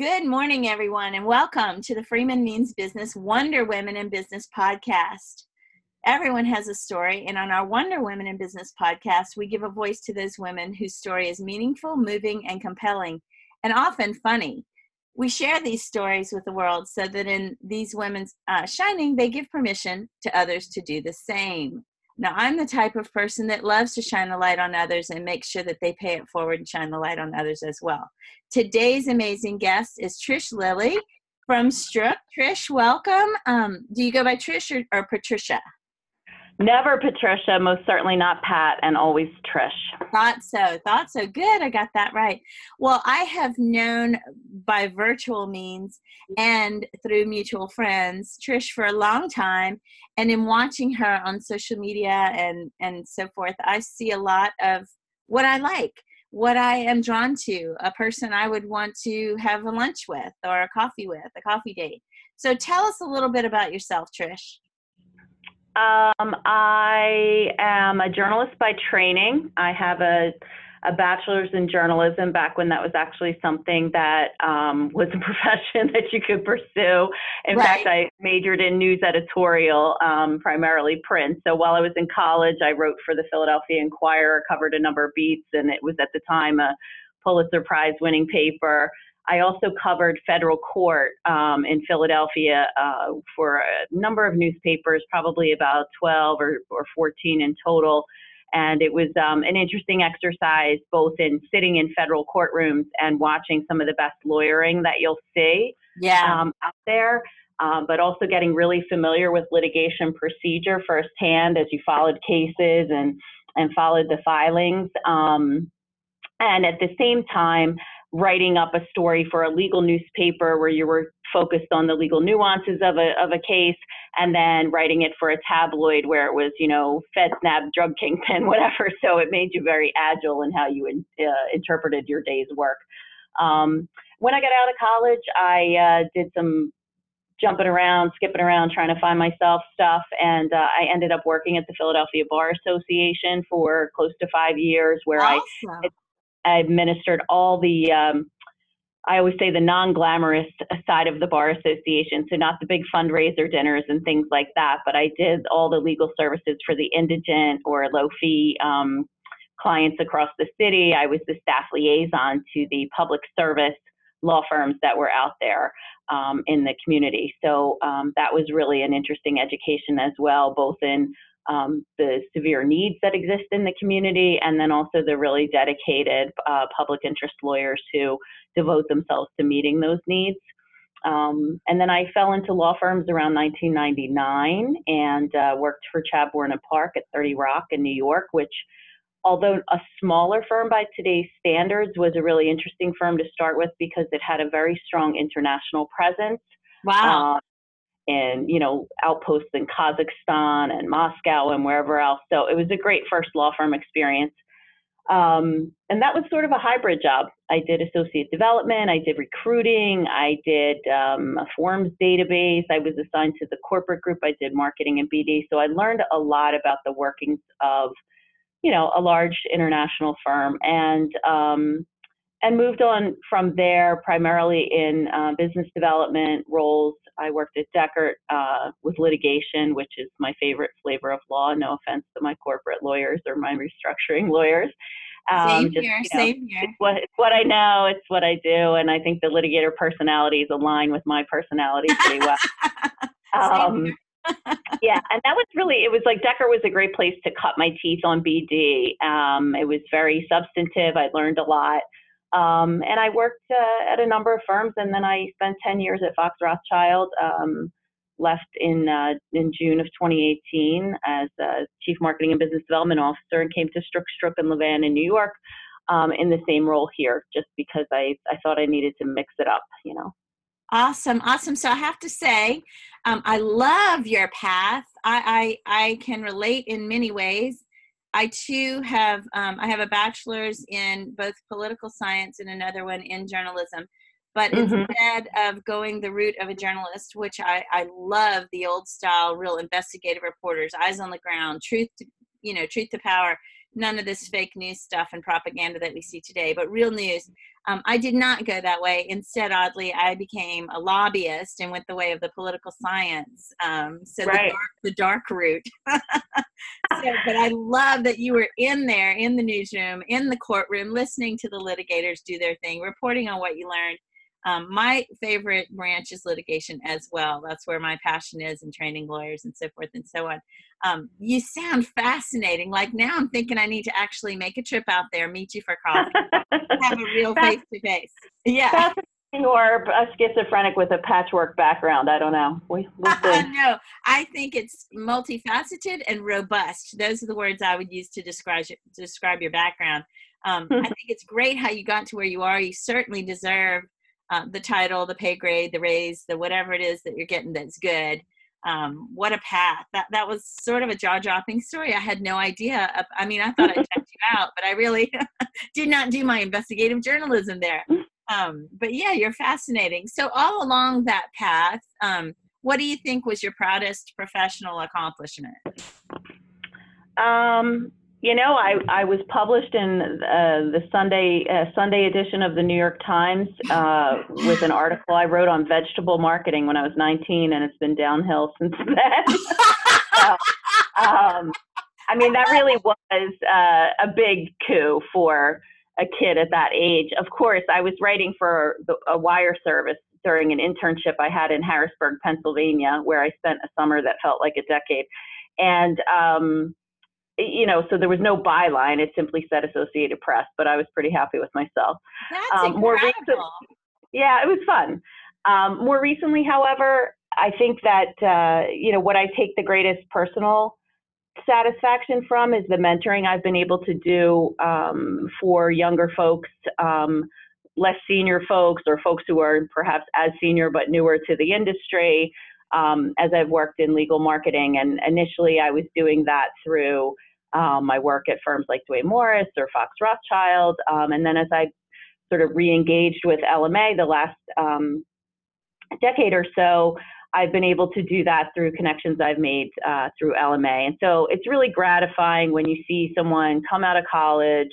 Good morning, everyone, and welcome to the Freeman Means Business Wonder Women in Business podcast. Everyone has a story, and on our Wonder Women in Business podcast, we give a voice to those women whose story is meaningful, moving, and compelling, and often funny. We share these stories with the world so that in these women's uh, shining, they give permission to others to do the same. Now, I'm the type of person that loves to shine the light on others and make sure that they pay it forward and shine the light on others as well. Today's amazing guest is Trish Lilley from Stroock. Trish, welcome. Um, do you go by Trish or, or Patricia? Never Patricia, most certainly not Pat, and always Trish. Thought so. Thought so. Good. I got that right. Well, I have known by virtual means and through mutual friends Trish for a long time, and in watching her on social media and and so forth, I see a lot of what I like, what I am drawn to, a person I would want to have a lunch with or a coffee with, a coffee date. So tell us a little bit about yourself, Trish. Um, I am a journalist by training. I have a, a bachelor's in journalism back when that was actually something that um, was a profession that you could pursue. In right. fact, I majored in news editorial, um, primarily print. So while I was in college, I wrote for the Philadelphia Inquirer, covered a number of beats, and it was at the time a Pulitzer Prize winning paper. I also covered federal court um, in Philadelphia uh, for a number of newspapers, probably about 12 or, or 14 in total. And it was um, an interesting exercise, both in sitting in federal courtrooms and watching some of the best lawyering that you'll see yeah. um, out there. Um, but also getting really familiar with litigation procedure firsthand as you followed cases and and followed the filings. Um, and at the same time, writing up a story for a legal newspaper where you were focused on the legal nuances of a of a case and then writing it for a tabloid where it was you know FedSnap drug kingpin whatever so it made you very agile in how you in, uh, interpreted your day's work um, when I got out of college I uh, did some jumping around skipping around trying to find myself stuff and uh, I ended up working at the Philadelphia Bar Association for close to five years where awesome. I I administered all the, um, I always say the non glamorous side of the Bar Association. So, not the big fundraiser dinners and things like that, but I did all the legal services for the indigent or low fee um, clients across the city. I was the staff liaison to the public service law firms that were out there um, in the community. So, um, that was really an interesting education as well, both in um, the severe needs that exist in the community, and then also the really dedicated uh, public interest lawyers who devote themselves to meeting those needs. Um, and then I fell into law firms around 1999 and uh, worked for Chadbourne and Parke at 30 Rock in New York, which, although a smaller firm by today's standards, was a really interesting firm to start with because it had a very strong international presence. Wow. Uh, and you know outposts in Kazakhstan and Moscow and wherever else. So it was a great first law firm experience. Um, and that was sort of a hybrid job. I did associate development, I did recruiting, I did um, a forms database, I was assigned to the corporate group, I did marketing and BD. So I learned a lot about the workings of, you know, a large international firm. And um, and moved on from there primarily in uh, business development roles. I worked at Dechert uh, with litigation, which is my favorite flavor of law. No offense to my corporate lawyers or my restructuring lawyers. Um, same just, here, you know, same here. It's what, it's what I know, it's what I do, and I think the litigator personalities align with my personality pretty well. um, yeah, and that was really it was like Dechert was a great place to cut my teeth on BD. Um, it was very substantive. I learned a lot. Um, and I worked uh, at a number of firms, and then I spent 10 years at Fox Rothschild. Um, left in uh, in June of 2018 as chief marketing and business development officer, and came to Stroock Stroock and Lavan in New York um, in the same role here, just because I I thought I needed to mix it up, you know. Awesome, awesome. So I have to say, um, I love your path. I, I I can relate in many ways. I too have um, I have a bachelor's in both political science and another one in journalism. But mm-hmm. instead of going the route of a journalist, which I, I love the old style, real investigative reporters, eyes on the ground, truth to you know, truth to power, none of this fake news stuff and propaganda that we see today, but real news. Um, I did not go that way. Instead, oddly, I became a lobbyist and went the way of the political science. Um, so right. the, dark, the dark route. so, but I love that you were in there, in the newsroom, in the courtroom, listening to the litigators do their thing, reporting on what you learned. Um, my favorite branch is litigation as well. That's where my passion is in training lawyers and so forth and so on. Um, you sound fascinating. Like now I'm thinking I need to actually make a trip out there, meet you for coffee, have a real face to face. Yeah. Or a schizophrenic with a patchwork background. I don't know. We, we'll no, I think it's multifaceted and robust. Those are the words I would use to describe describe your background. Um, I think it's great how you got to where you are. You certainly deserve uh, the title, the pay grade, the raise, the whatever it is that you're getting that's good. Um, what a path. That that was sort of a jaw dropping story. I had no idea. I mean, I thought I checked you out, but I really did not do my investigative journalism there. Um, but yeah, you're fascinating. So all along that path, um, what do you think was your proudest professional accomplishment? Um, you know, I, I was published in uh, the Sunday uh, Sunday edition of the New York Times uh, with an article I wrote on vegetable marketing when I was 19, and it's been downhill since then. so, um, I mean, that really was uh, a big coup for a kid at that age. Of course, I was writing for the, a wire service during an internship I had in Harrisburg, Pennsylvania, where I spent a summer that felt like a decade, and um, you know, so there was no byline. It simply said Associated Press, but I was pretty happy with myself. That's um, more recently, yeah, it was fun. Um, more recently, however, I think that uh, you know what I take the greatest personal satisfaction from is the mentoring I've been able to do um, for younger folks, um, less senior folks, or folks who are perhaps as senior but newer to the industry. Um, as I've worked in legal marketing, and initially I was doing that through um, my work at firms like Duane Morris or Fox Rothschild. Um, and then as I sort of re-engaged with LMA the last um, decade or so, I've been able to do that through connections I've made uh, through LMA. And so it's really gratifying when you see someone come out of college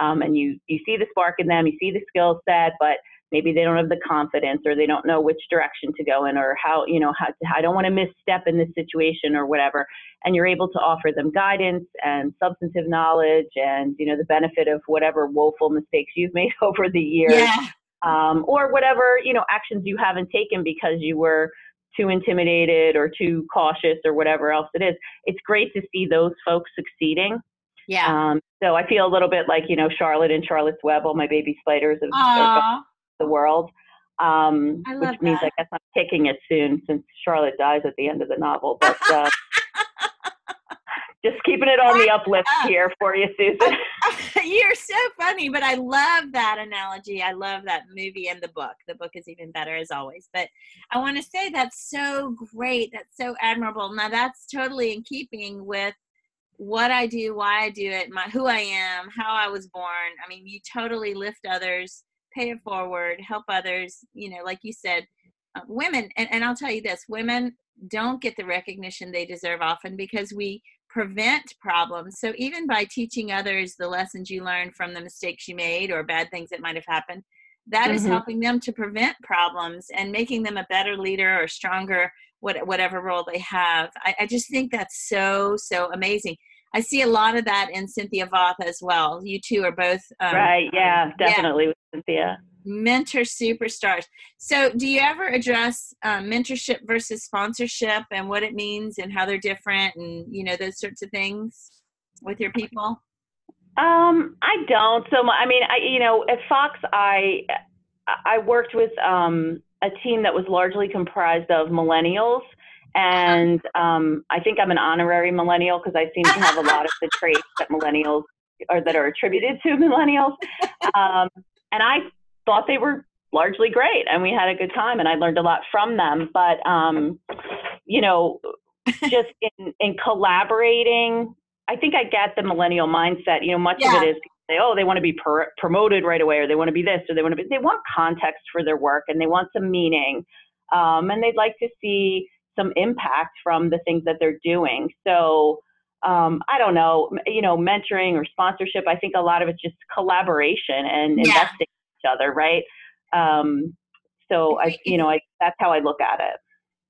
um, and you, you see the spark in them, you see the skill set, but maybe they don't have the confidence or they don't know which direction to go in or how you know how to, i don't want to misstep in this situation or whatever and you're able to offer them guidance and substantive knowledge and you know the benefit of whatever woeful mistakes you've made over the years yeah. um, or whatever you know actions you haven't taken because you were too intimidated or too cautious or whatever else it is it's great to see those folks succeeding yeah. Um, so I feel a little bit like, you know, Charlotte and Charlotte's Web, all my baby spiders of, the world. Um, which means that. I guess I'm kicking it soon since Charlotte dies at the end of the novel. But uh, just keeping it on the uplift here for you, Susan. You're so funny, but I love that analogy. I love that movie and the book. The book is even better as always. But I want to say that's so great. That's so admirable. Now that's totally in keeping with what I do, why I do it, my who I am, how I was born. I mean, you totally lift others pay it forward, help others. You know, like you said, uh, women, and, and I'll tell you this women don't get the recognition they deserve often because we prevent problems. So even by teaching others the lessons you learned from the mistakes you made or bad things that might have happened, that mm-hmm. is helping them to prevent problems and making them a better leader or stronger, what, whatever role they have. I, I just think that's so, so amazing. I see a lot of that in Cynthia Voth as well. You two are both um, right. Yeah, definitely yeah. with Cynthia. Mentor superstars. So, do you ever address um, mentorship versus sponsorship and what it means and how they're different and you know those sorts of things with your people? Um, I don't. So, I mean, I you know at Fox, I I worked with um, a team that was largely comprised of millennials and um, I think I'm an honorary millennial because I seem to have a lot of the traits that millennials or that are attributed to millennials. Um, and I thought they were largely great and we had a good time and I learned a lot from them. But, um, you know, just in, in collaborating, I think I get the millennial mindset. You know, much yeah. of it is say, oh, they want to be per- promoted right away or they want to be this or they want to be, they want context for their work and they want some meaning. Um, and they'd like to see, some impact from the things that they're doing. So, um, I don't know, you know, mentoring or sponsorship. I think a lot of it's just collaboration and yeah. investing other, right? Um, so I, you know, I, that's how I look at it.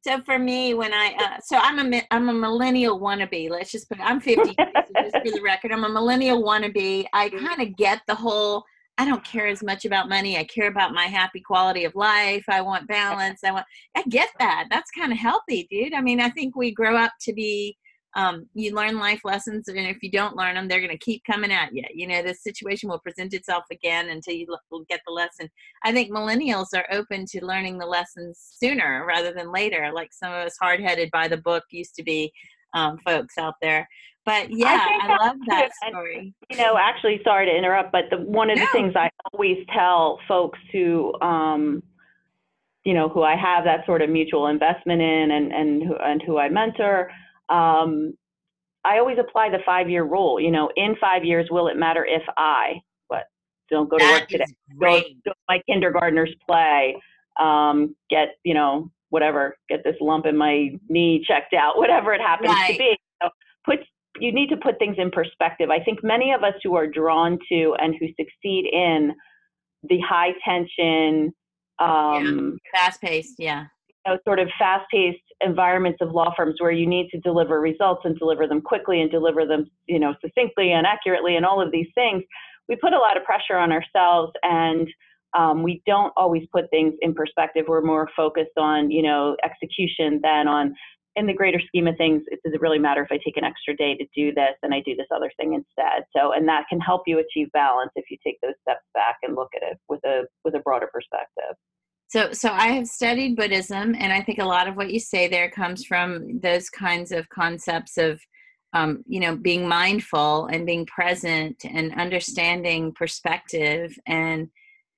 So for me, when I uh, so I'm a I'm a millennial wannabe. Let's just put I'm 50 just for the record. I'm a millennial wannabe. I kind of get the whole. I don't care as much about money. I care about my happy quality of life. I want balance. I want. I get that. That's kind of healthy, dude. I mean, I think we grow up to be um, you learn life lessons and if you don't learn them they're going to keep coming at you you know the situation will present itself again until you get the lesson. I think millennials are open to learning the lessons sooner rather than later like some of us hard-headed by the book used to be um, folks out there. But yeah i, I love that story. you know actually sorry to interrupt but the, one of the no. things i always tell folks who um, you know who i have that sort of mutual investment in and and who, and who i mentor um, I always apply the five year rule. You know, in five years, will it matter if I, what, don't go to that work today, go, go my kindergartner's play, um, get, you know, whatever, get this lump in my knee checked out, whatever it happens right. to be. So put, you need to put things in perspective. I think many of us who are drawn to and who succeed in the high tension, um, yeah. fast paced, yeah know, sort of fast-paced environments of law firms where you need to deliver results and deliver them quickly and deliver them, you know, succinctly and accurately and all of these things, we put a lot of pressure on ourselves and um, we don't always put things in perspective. We're more focused on, you know, execution than on, in the greater scheme of things, it doesn't really matter if I take an extra day to do this and I do this other thing instead. So, and that can help you achieve balance if you take those steps back and look at it with a with a broader perspective. So, so I have studied Buddhism, and I think a lot of what you say there comes from those kinds of concepts of, um, you know, being mindful and being present and understanding perspective and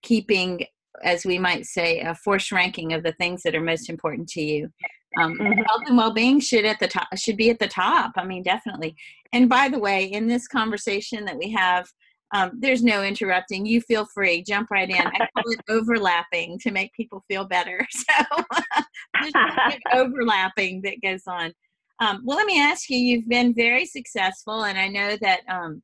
keeping, as we might say, a force ranking of the things that are most important to you. Um, mm-hmm. Health and well-being should at the top should be at the top. I mean, definitely. And by the way, in this conversation that we have um, there's no interrupting. You feel free. Jump right in. I call it overlapping to make people feel better. So there's overlapping that goes on. Um, well, let me ask you. You've been very successful, and I know that um,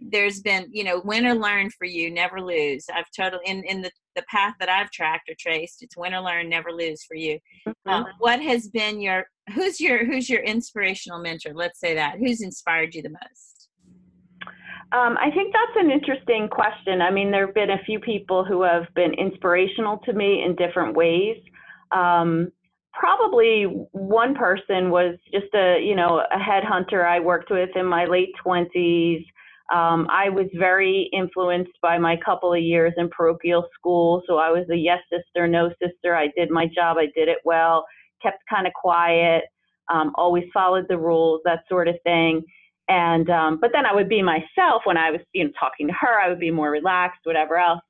there's been, you know, win or learn for you. Never lose. I've totally in in the the path that I've tracked or traced. It's win or learn, never lose for you. Um, what has been your who's your who's your inspirational mentor? Let's say that. Who's inspired you the most? Um, I think that's an interesting question. I mean, there have been a few people who have been inspirational to me in different ways. Um, probably one person was just a, you know, a headhunter I worked with in my late 20s. Um, I was very influenced by my couple of years in parochial school. So I was a yes sister, no sister. I did my job, I did it well, kept kind of quiet, um, always followed the rules, that sort of thing. And um, but then I would be myself when I was you know talking to her. I would be more relaxed, whatever else.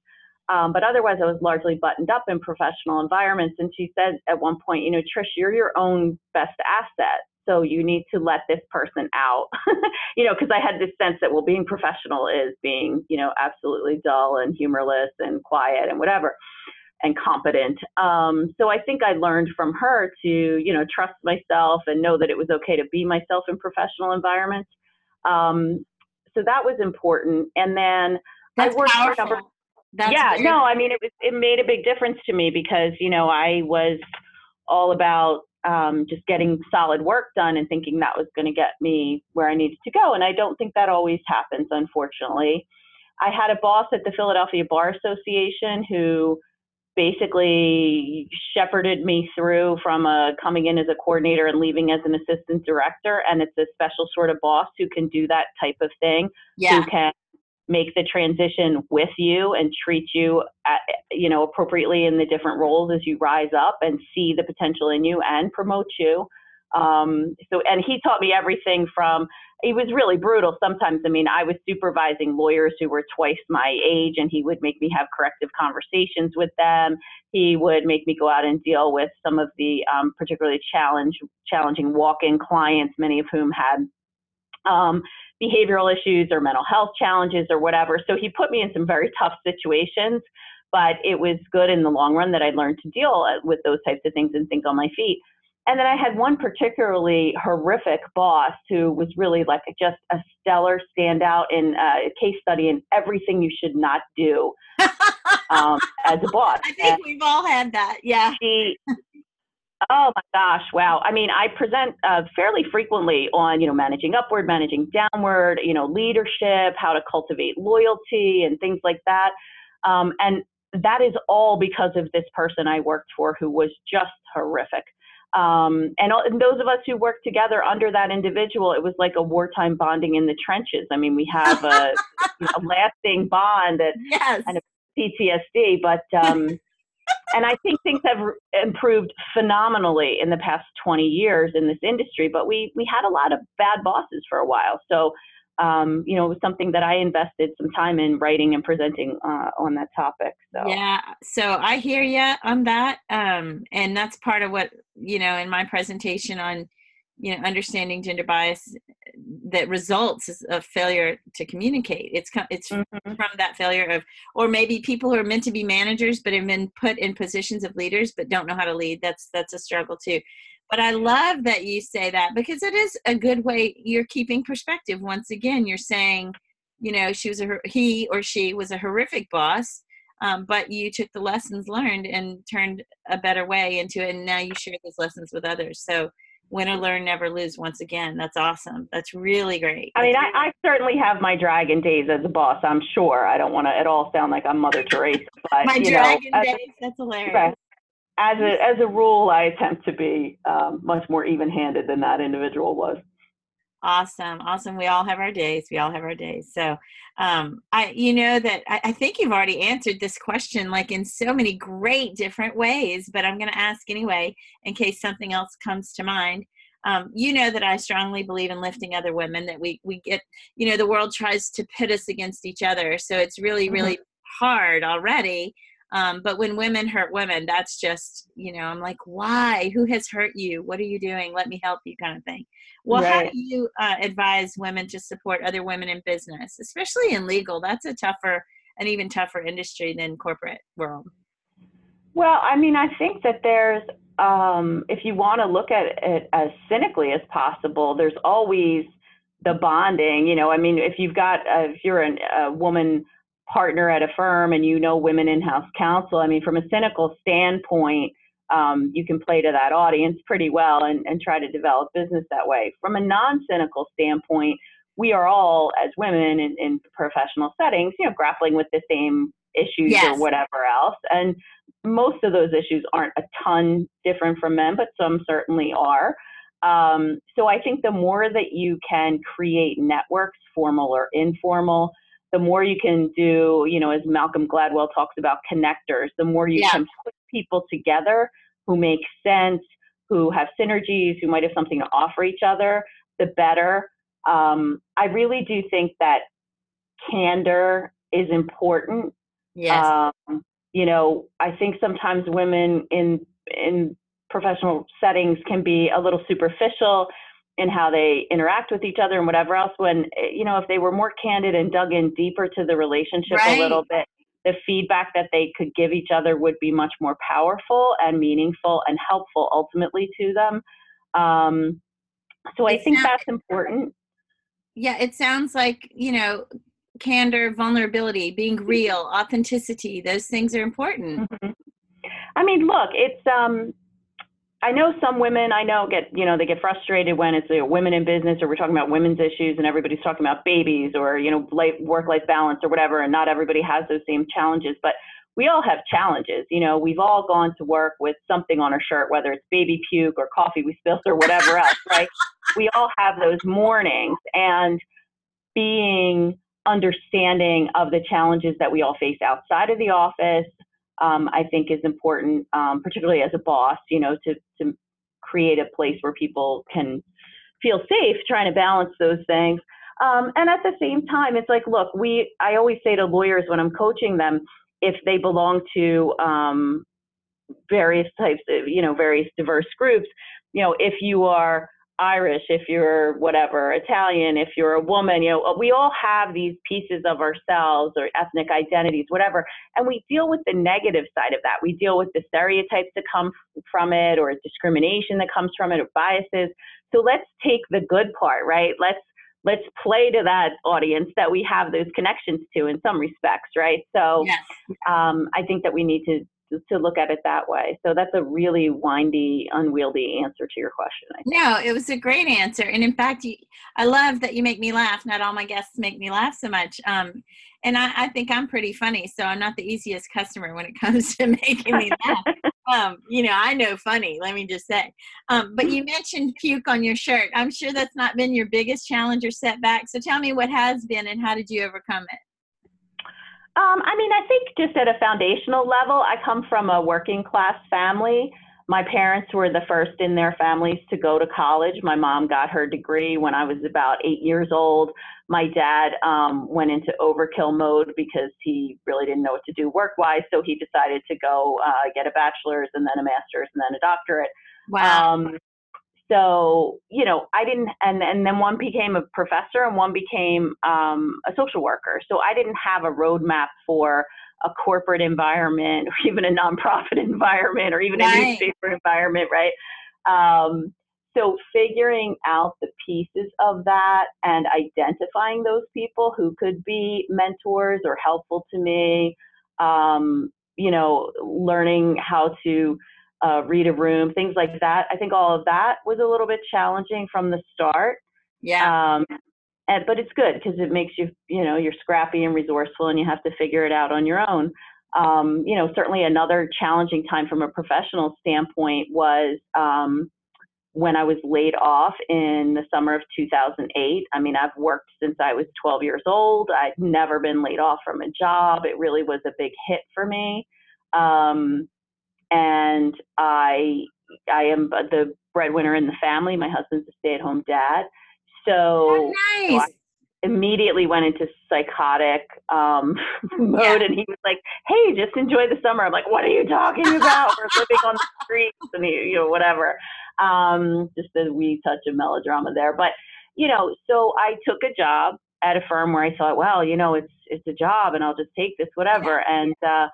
Um, but otherwise, I was largely buttoned up in professional environments. And she said at one point, you know, Trish, you're your own best asset. So you need to let this person out, you know, because I had this sense that, well, being professional is being, you know, absolutely dull and humorless and quiet and whatever and competent. Um, so I think I learned from her to, you know, trust myself and know that it was okay to be myself in professional environments. Um, so that was important. And then That's I worked powerful. for number. Yeah, very- no, I mean it was it made a big difference to me because you know I was all about um, just getting solid work done and thinking that was going to get me where I needed to go. And I don't think that always happens, unfortunately. I had a boss at the Philadelphia Bar Association who basically shepherded me through from a, coming in as a coordinator and leaving as an assistant director. And it's a special sort of boss who can do that type of thing. Yeah. Who can make the transition with you and treat you at, you know appropriately in the different roles as you rise up and see the potential in you and promote you um, so and he taught me everything from he was really brutal sometimes. I mean, I was supervising lawyers who were twice my age, and he would make me have corrective conversations with them. He would make me go out and deal with some of the um, particularly challenge, challenging walk-in clients, many of whom had um, behavioral issues or mental health challenges or whatever. So he put me in some very tough situations, but it was good in the long run that I learned to deal with those types of things and think on my feet. And then I had one particularly horrific boss who was really like just a stellar standout in uh, a case study in everything you should not do um, as a boss. I think and we've all had that. Yeah. She, oh my gosh, wow. I mean, I present uh, fairly frequently on, you know, managing upward, managing downward, you know, leadership, how to cultivate loyalty and things like that. Um, and that is all because of this person I worked for who was just horrific. Um, and, and, those of us who worked together under that individual, it was like a wartime bonding in the trenches. I mean, we have a, you know, a lasting bond and, yes. and a PTSD, but um, and I think things have improved phenomenally in the past 20 years in this industry. But we we had a lot of bad bosses for a while, so um, you know, it was something that I invested some time in writing and presenting uh, on that topic. So yeah, so I hear you on that, um, and that's part of what you know in my presentation on you know understanding gender bias that results of failure to communicate. It's it's mm-hmm. from that failure of, or maybe people who are meant to be managers but have been put in positions of leaders but don't know how to lead. That's that's a struggle too. But I love that you say that because it is a good way you're keeping perspective. Once again, you're saying, you know, she was a he or she was a horrific boss, um, but you took the lessons learned and turned a better way into it, and now you share those lessons with others. So win or learn, never lose. Once again, that's awesome. That's really great. I mean, I, I, certainly have my dragon days as a boss. I'm sure. I don't want to at all sound like I'm Mother Teresa, but my you dragon know, days. As, that's hilarious as a as a rule, I attempt to be um, much more even-handed than that individual was. Awesome, awesome. We all have our days. We all have our days. So, um, I, you know that I, I think you've already answered this question like in so many great different ways, but I'm going to ask anyway in case something else comes to mind. Um, you know that I strongly believe in lifting other women. That we we get, you know, the world tries to pit us against each other, so it's really mm-hmm. really mm-hmm. hard already um, but when women hurt women, that's just, you know, I'm like, why? Who has hurt you? What are you doing? Let me help you, kind of thing. Well, right. how do you uh, advise women to support other women in business, especially in legal? That's a tougher, an even tougher industry than corporate world. Well, I mean, I think that there's, um, if you want to look at it as cynically as possible, there's always the bonding. You know, I mean, if you've got, uh, if you're an, a woman partner at a firm and you know women in-house counsel, I mean, from a cynical standpoint, um, you can play to that audience pretty well and, and try to develop business that way. From a non-cynical standpoint, we are all, as women in, in professional settings, you know, grappling with the same issues yes. or whatever else. And most of those issues aren't a ton different from men, but some certainly are. Um, so I think the more that you can create networks, formal or informal, the more you can do, you know, as Malcolm Gladwell talks about connectors, the more you yeah. can put people together who make sense, who have synergies, who might have something to offer each other, the better. Um, I really do think that candor is important. Yes. Um, you know, I think sometimes women in in professional settings can be a little superficial in how they interact with each other and whatever else when you know if they were more candid and dug in deeper to the relationship right. a little bit the feedback that they could give each other would be much more powerful and meaningful and helpful ultimately to them um, so i think that's important yeah it sounds like you know candor vulnerability being real authenticity those things are important mm-hmm. i mean look it's um I know some women I know get, you know, they get frustrated when it's you know, women in business or we're talking about women's issues and everybody's talking about babies or, you know, life, work-life balance or whatever. And not everybody has those same challenges, but we all have challenges. You know, we've all gone to work with something on our shirt, whether it's baby puke or coffee we spilled or whatever else, right? We all have those mornings and being understanding of the challenges that we all face outside of the office, um, I think is important, um, particularly as a boss, you know, to, to create a place where people can feel safe trying to balance those things. Um, and at the same time, it's like, look, we, I always say to lawyers when I'm coaching them, if they belong to um, various types of, you know, various diverse groups, you know, if you are Irish, if you're whatever, Italian, if you're a woman, you know, we all have these pieces of ourselves or ethnic identities, whatever, and we deal with the negative side of that. We deal with the stereotypes that come from it or discrimination that comes from it or biases. So let's take the good part, right? Let's let's play to that audience that we have those connections to in some respects, right? So yes. um, I think that we need to to look at it that way. So that's a really windy, unwieldy answer to your question. No, it was a great answer, and in fact, you, I love that you make me laugh. Not all my guests make me laugh so much, um, and I, I, think I'm pretty funny, so I'm not the easiest customer when it comes to making me laugh. um, you know, I know funny. Let me just say. Um, but you mentioned puke on your shirt. I'm sure that's not been your biggest challenge or setback. So tell me what has been, and how did you overcome it? Um, I mean, I think just at a foundational level, I come from a working class family. My parents were the first in their families to go to college. My mom got her degree when I was about eight years old. My dad um, went into overkill mode because he really didn't know what to do work wise. So he decided to go uh, get a bachelor's and then a master's and then a doctorate. Wow. Um, so you know i didn't and and then one became a professor and one became um, a social worker so i didn't have a roadmap for a corporate environment or even a nonprofit environment or even right. a newspaper environment right um, so figuring out the pieces of that and identifying those people who could be mentors or helpful to me um, you know learning how to uh, read a room, things like that. I think all of that was a little bit challenging from the start. Yeah. Um, and, but it's good because it makes you, you know, you're scrappy and resourceful and you have to figure it out on your own. Um, you know, certainly another challenging time from a professional standpoint was um, when I was laid off in the summer of 2008. I mean, I've worked since I was 12 years old. I've never been laid off from a job. It really was a big hit for me. Um, and I I am the breadwinner in the family. My husband's a stay-at-home dad, so, oh, nice. so immediately went into psychotic um, mode, yeah. and he was like, "Hey, just enjoy the summer." I'm like, "What are you talking about? We're living on the streets, and you know, whatever." Um, just a wee touch of melodrama there, but you know, so I took a job at a firm where I thought, well, you know, it's it's a job, and I'll just take this, whatever. And uh,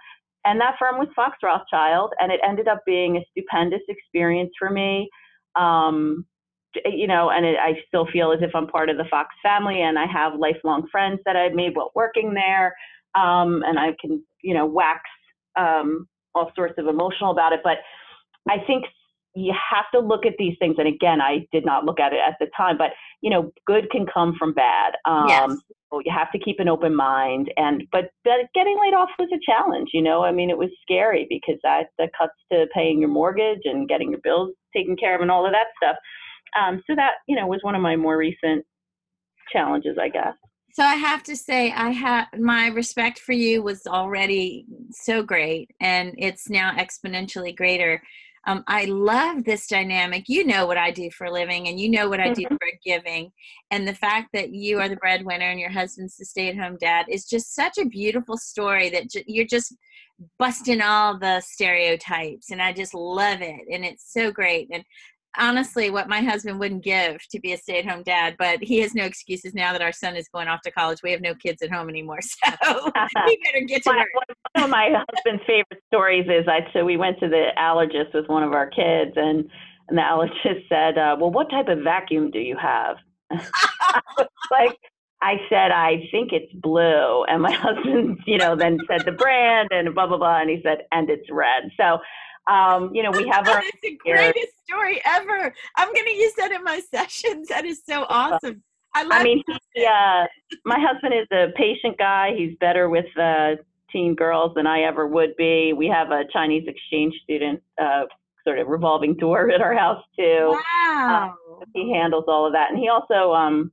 and that firm was Fox Rothschild, and it ended up being a stupendous experience for me. Um, you know, and it, I still feel as if I'm part of the Fox family, and I have lifelong friends that I've made while working there, um, and I can, you know, wax um, all sorts of emotional about it. But I think you have to look at these things, and again, I did not look at it at the time, but you know, good can come from bad. Um, yes you have to keep an open mind and but getting laid off was a challenge you know? I mean it was scary because that that cuts to paying your mortgage and getting your bills taken care of and all of that stuff. Um, so that you know was one of my more recent challenges i guess. So i have to say i have my respect for you was already so great and it's now exponentially greater um, I love this dynamic. You know what I do for a living, and you know what I do mm-hmm. for giving. And the fact that you are the breadwinner and your husband's the stay at home dad is just such a beautiful story that j- you're just busting all the stereotypes. And I just love it. And it's so great. And honestly what my husband wouldn't give to be a stay-at-home dad but he has no excuses now that our son is going off to college we have no kids at home anymore so he better get to work one of my husband's favorite stories is i so we went to the allergist with one of our kids and and the allergist said uh, well what type of vacuum do you have like I said, I think it's blue. And my husband, you know, then said the brand and blah, blah, blah. And he said, and it's red. So um, you know, we have our. That's the greatest story ever. I'm going to use that in my sessions. That is so awesome. I, love I mean, he, uh, my husband is a patient guy. He's better with uh, teen girls than I ever would be. We have a Chinese exchange student uh, sort of revolving door at our house too. Wow. Uh, he handles all of that, and he also. Um,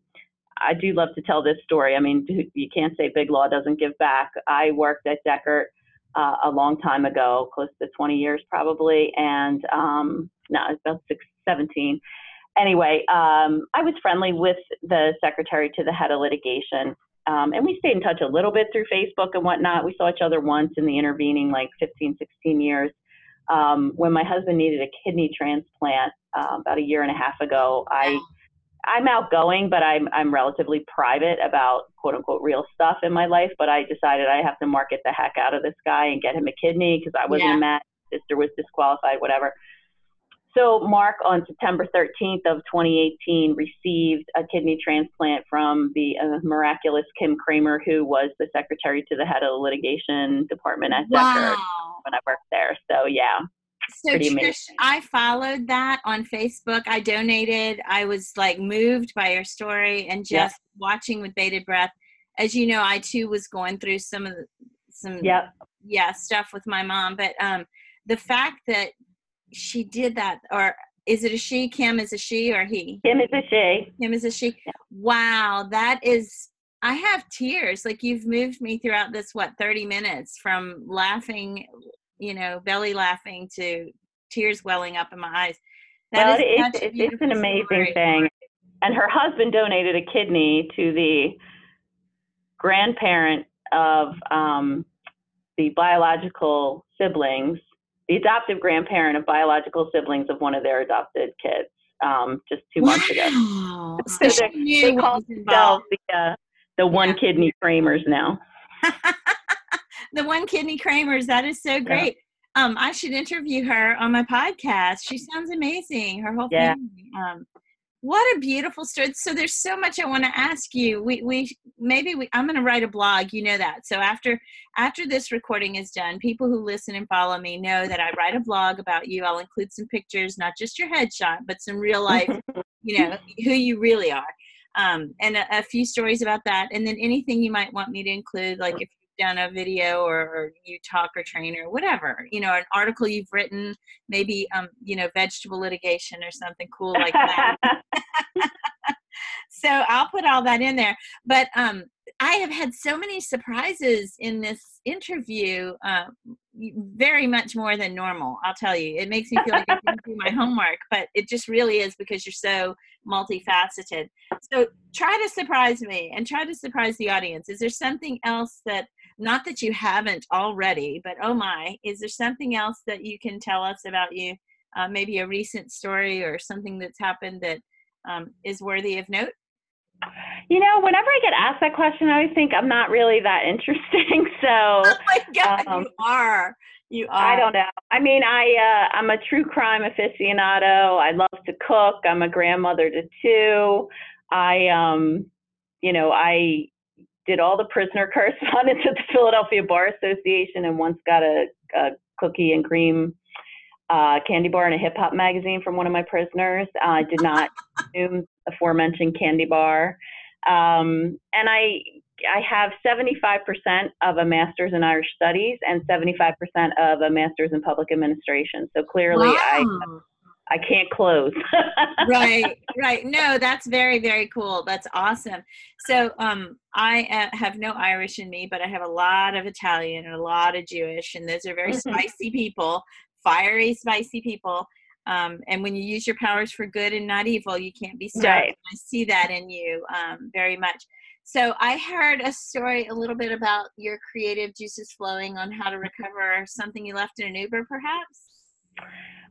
I do love to tell this story. I mean, you can't say Big Law doesn't give back. I worked at Dechert uh, a long time ago, close to 20 years probably, and um, no, it's about six, 17. Anyway, um, I was friendly with the secretary to the head of litigation, um, and we stayed in touch a little bit through Facebook and whatnot. We saw each other once in the intervening like 15, 16 years. um, when my husband needed a kidney transplant uh, about a year and a half ago, I I'm outgoing, but I'm I'm relatively private about quote unquote real stuff in my life. But I decided I have to market the heck out of this guy and get him a kidney because I wasn't yeah. a match. Sister was disqualified, whatever. So Mark on September 13th of 2018 received a kidney transplant from the uh, miraculous Kim Kramer, who was the secretary to the head of the litigation department at wow. when I worked there. So yeah, so Trish, I followed that on Facebook. I donated. I was like moved by your story and just yep. watching with bated breath. As you know, I too was going through some of the some yep. yeah stuff with my mom. But um, the fact that she did that, or is it a she? Kim is a she or he? Kim is a she. Kim is a she. Yeah. Wow, that is. I have tears. Like you've moved me throughout this what thirty minutes from laughing you know, belly laughing to tears welling up in my eyes. That well, it's, it's, it's an amazing story. thing. And her husband donated a kidney to the grandparent of um, the biological siblings, the adoptive grandparent of biological siblings of one of their adopted kids um, just two wow. months ago. So they call themselves the, uh, the one yeah. kidney Kramers now. the one kidney Kramers. That is so great. Yeah. Um, I should interview her on my podcast. She sounds amazing. Her whole yeah. family. Um, what a beautiful story. So there's so much I want to ask you. We we maybe we I'm going to write a blog. You know that. So after after this recording is done, people who listen and follow me know that I write a blog about you. I'll include some pictures, not just your headshot, but some real life. you know who you really are. Um, and a, a, few stories about that, and then anything you might want me to include, like if done a video or, or, you talk or train or whatever you know an article you've written maybe um you know vegetable litigation or something cool like that. So i'll put all that in there. But um i have had so many surprises in this interview uh, very much more than normal i'll tell you. It makes me feel like i didn't do my homework but it just really is because you're so multifaceted. So try to surprise me and try to surprise the audience. Is there something else that not that you haven't already, but oh my, is there something else that you can tell us about you? Uh, maybe a recent story or something that's happened that um, is worthy of note? You know, whenever I get asked that question, I always think I'm not really that interesting. So, oh my God, um, you are. You are. I don't know. I mean, I uh, I'm a true crime aficionado. I love to cook. I'm a grandmother to two. I um, you know, I did all the prisoner correspondence at the Philadelphia Bar Association and once got a, a cookie and cream uh, candy bar and a hip hop magazine from one of my prisoners. Uh, I did not consume the aforementioned candy bar. Um, and I I have 75% of a master's in Irish studies and 75% of a master's in public administration. So clearly wow. I I can't close. right, right. No, that's very, very cool. That's awesome. So, um, I uh, have no Irish in me, but I have a lot of Italian and a lot of Jewish, and those are very mm-hmm. spicy people, fiery, spicy people. Um, and when you use your powers for good and not evil, you can't be stopped. Right. I see that in you um, very much. So I heard a story a little bit about your creative juices flowing on how to recover something you left in an Uber, perhaps.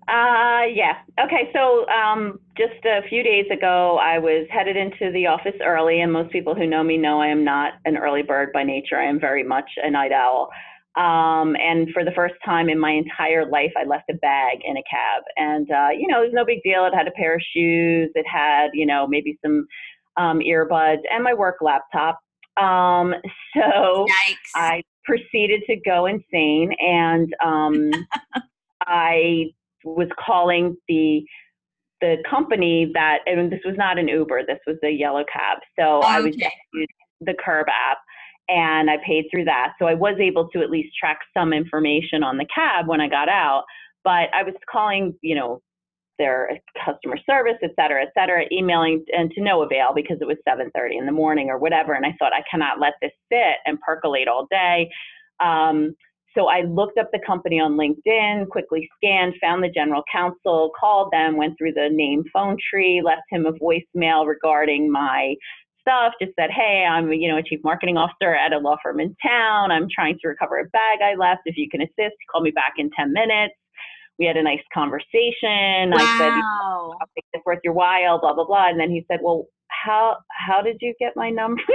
Uh, yeah. Okay. So, um, just a few days ago, I was headed into the office early, and most people who know me know I am not an early bird by nature. I am very much a night owl. Um, and for the first time in my entire life, I left a bag in a cab. And, uh, you know, it was no big deal. It had a pair of shoes, it had, you know, maybe some um, earbuds and my work laptop. Um, so Yikes. I proceeded to go insane and um, I was calling the the company that and this was not an Uber, this was a yellow cab. So okay. I was using the Curb app and I paid through that. So I was able to at least track some information on the cab when I got out. But I was calling, you know, their customer service, et cetera, et cetera, emailing and to no avail because it was 7:30 in the morning or whatever. And I thought I cannot let this sit and percolate all day. Um, so I looked up the company on LinkedIn, quickly scanned, found the general counsel, called them, went through the name phone tree, left him a voicemail regarding my stuff, just said, hey, I'm, you know, a chief marketing officer at a law firm in town. I'm trying to recover a bag I left. If you can assist, call me back in 10 minutes. we had a nice conversation. Wow. I said, it's worth your while, blah, blah, blah. And then he said, well, how, how did you get my number?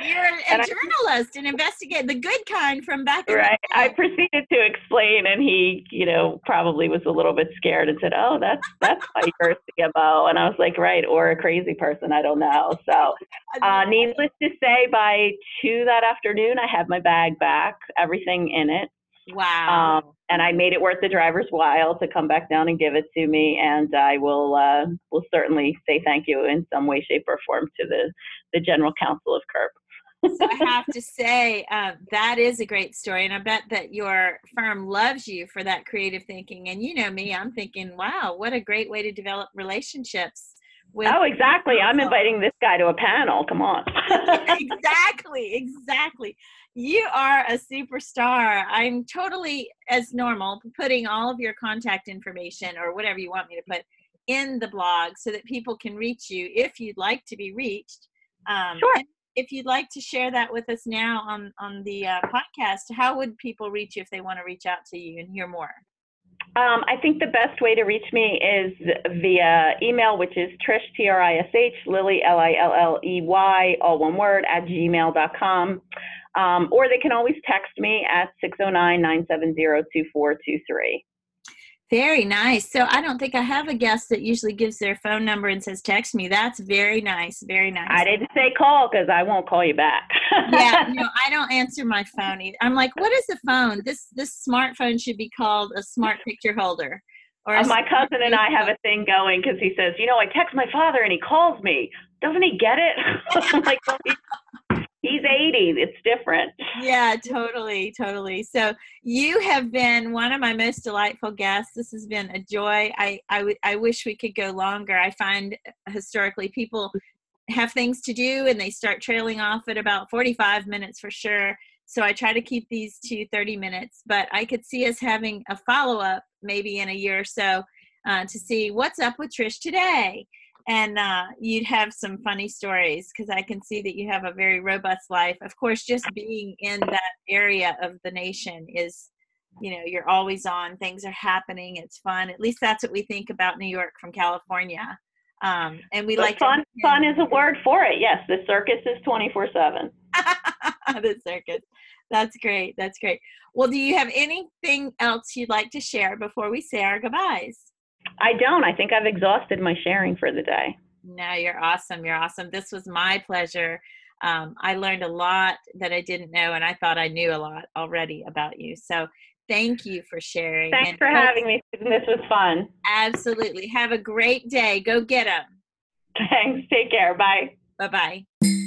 You're a, a journalist and investigate the good kind from back. Right. I proceeded to explain, and he, you know, probably was a little bit scared and said, "Oh, that's that's why you're a CMO." And I was like, "Right," or a crazy person. I don't know. So, uh, needless to say, by two that afternoon, I had my bag back, everything in it. Wow. Um, and I made it worth the driver's while to come back down and give it to me. And I will uh, will certainly say thank you in some way, shape, or form to the the general counsel of Curb so I have to say um, that is a great story, and I bet that your firm loves you for that creative thinking. And you know me, I'm thinking, wow, what a great way to develop relationships. With oh, exactly. I'm inviting this guy to a panel. Come on. exactly, exactly. You are a superstar. I'm totally, as normal, putting all of your contact information or whatever you want me to put in the blog so that people can reach you if you'd like to be reached. Um, sure. If you'd like to share that with us now on on the uh, podcast, how would people reach you if they want to reach out to you and hear more? Um, I think the best way to reach me is via email, which is Trish, T R I S H, Lilley, L I L L E Y, all one word, at gmail.com. Um, or they can always text me at 609 970 2423. Very nice. So I don't think I have a guest that usually gives their phone number and says text me. That's very nice. Very nice. I didn't say call because I won't call you back. yeah, no, I don't answer my phone. Either. I'm like, what is a phone? This this smartphone should be called a smart picture holder. Or uh, my cousin and I have a thing going because he says, you know, I text my father and he calls me. Doesn't he get it? I'm like, he's 80 it's different. Yeah totally totally. So you have been one of my most delightful guests. This has been a joy. I, I, w- I wish we could go longer. I find historically people have things to do and they start trailing off at about 45 minutes for sure. So i try to keep these to 30 minutes but i could see us having a follow-up maybe in a year or so uh, to see what's up with trish today and uh, you'd have some funny stories because I can see that you have a very robust life. Of course, just being in that area of the nation is, you know, you're always on. Things are happening. It's fun. At least that's what we think about New York from California. Um, and we like fun. Fun is a word for it. Yes, the circus is twenty four seven. The circus. That's great. That's great. Well, do you have anything else you'd like to share before we say our goodbyes? I don't. I think I've exhausted my sharing for the day. No, you're awesome. You're awesome. This was my pleasure. Um, I learned a lot that I didn't know, and I thought I knew a lot already about you. So thank you for sharing. Thanks and for having me. This was fun. Absolutely. Have a great day. Go get them. Thanks. Take care. Bye. Bye bye.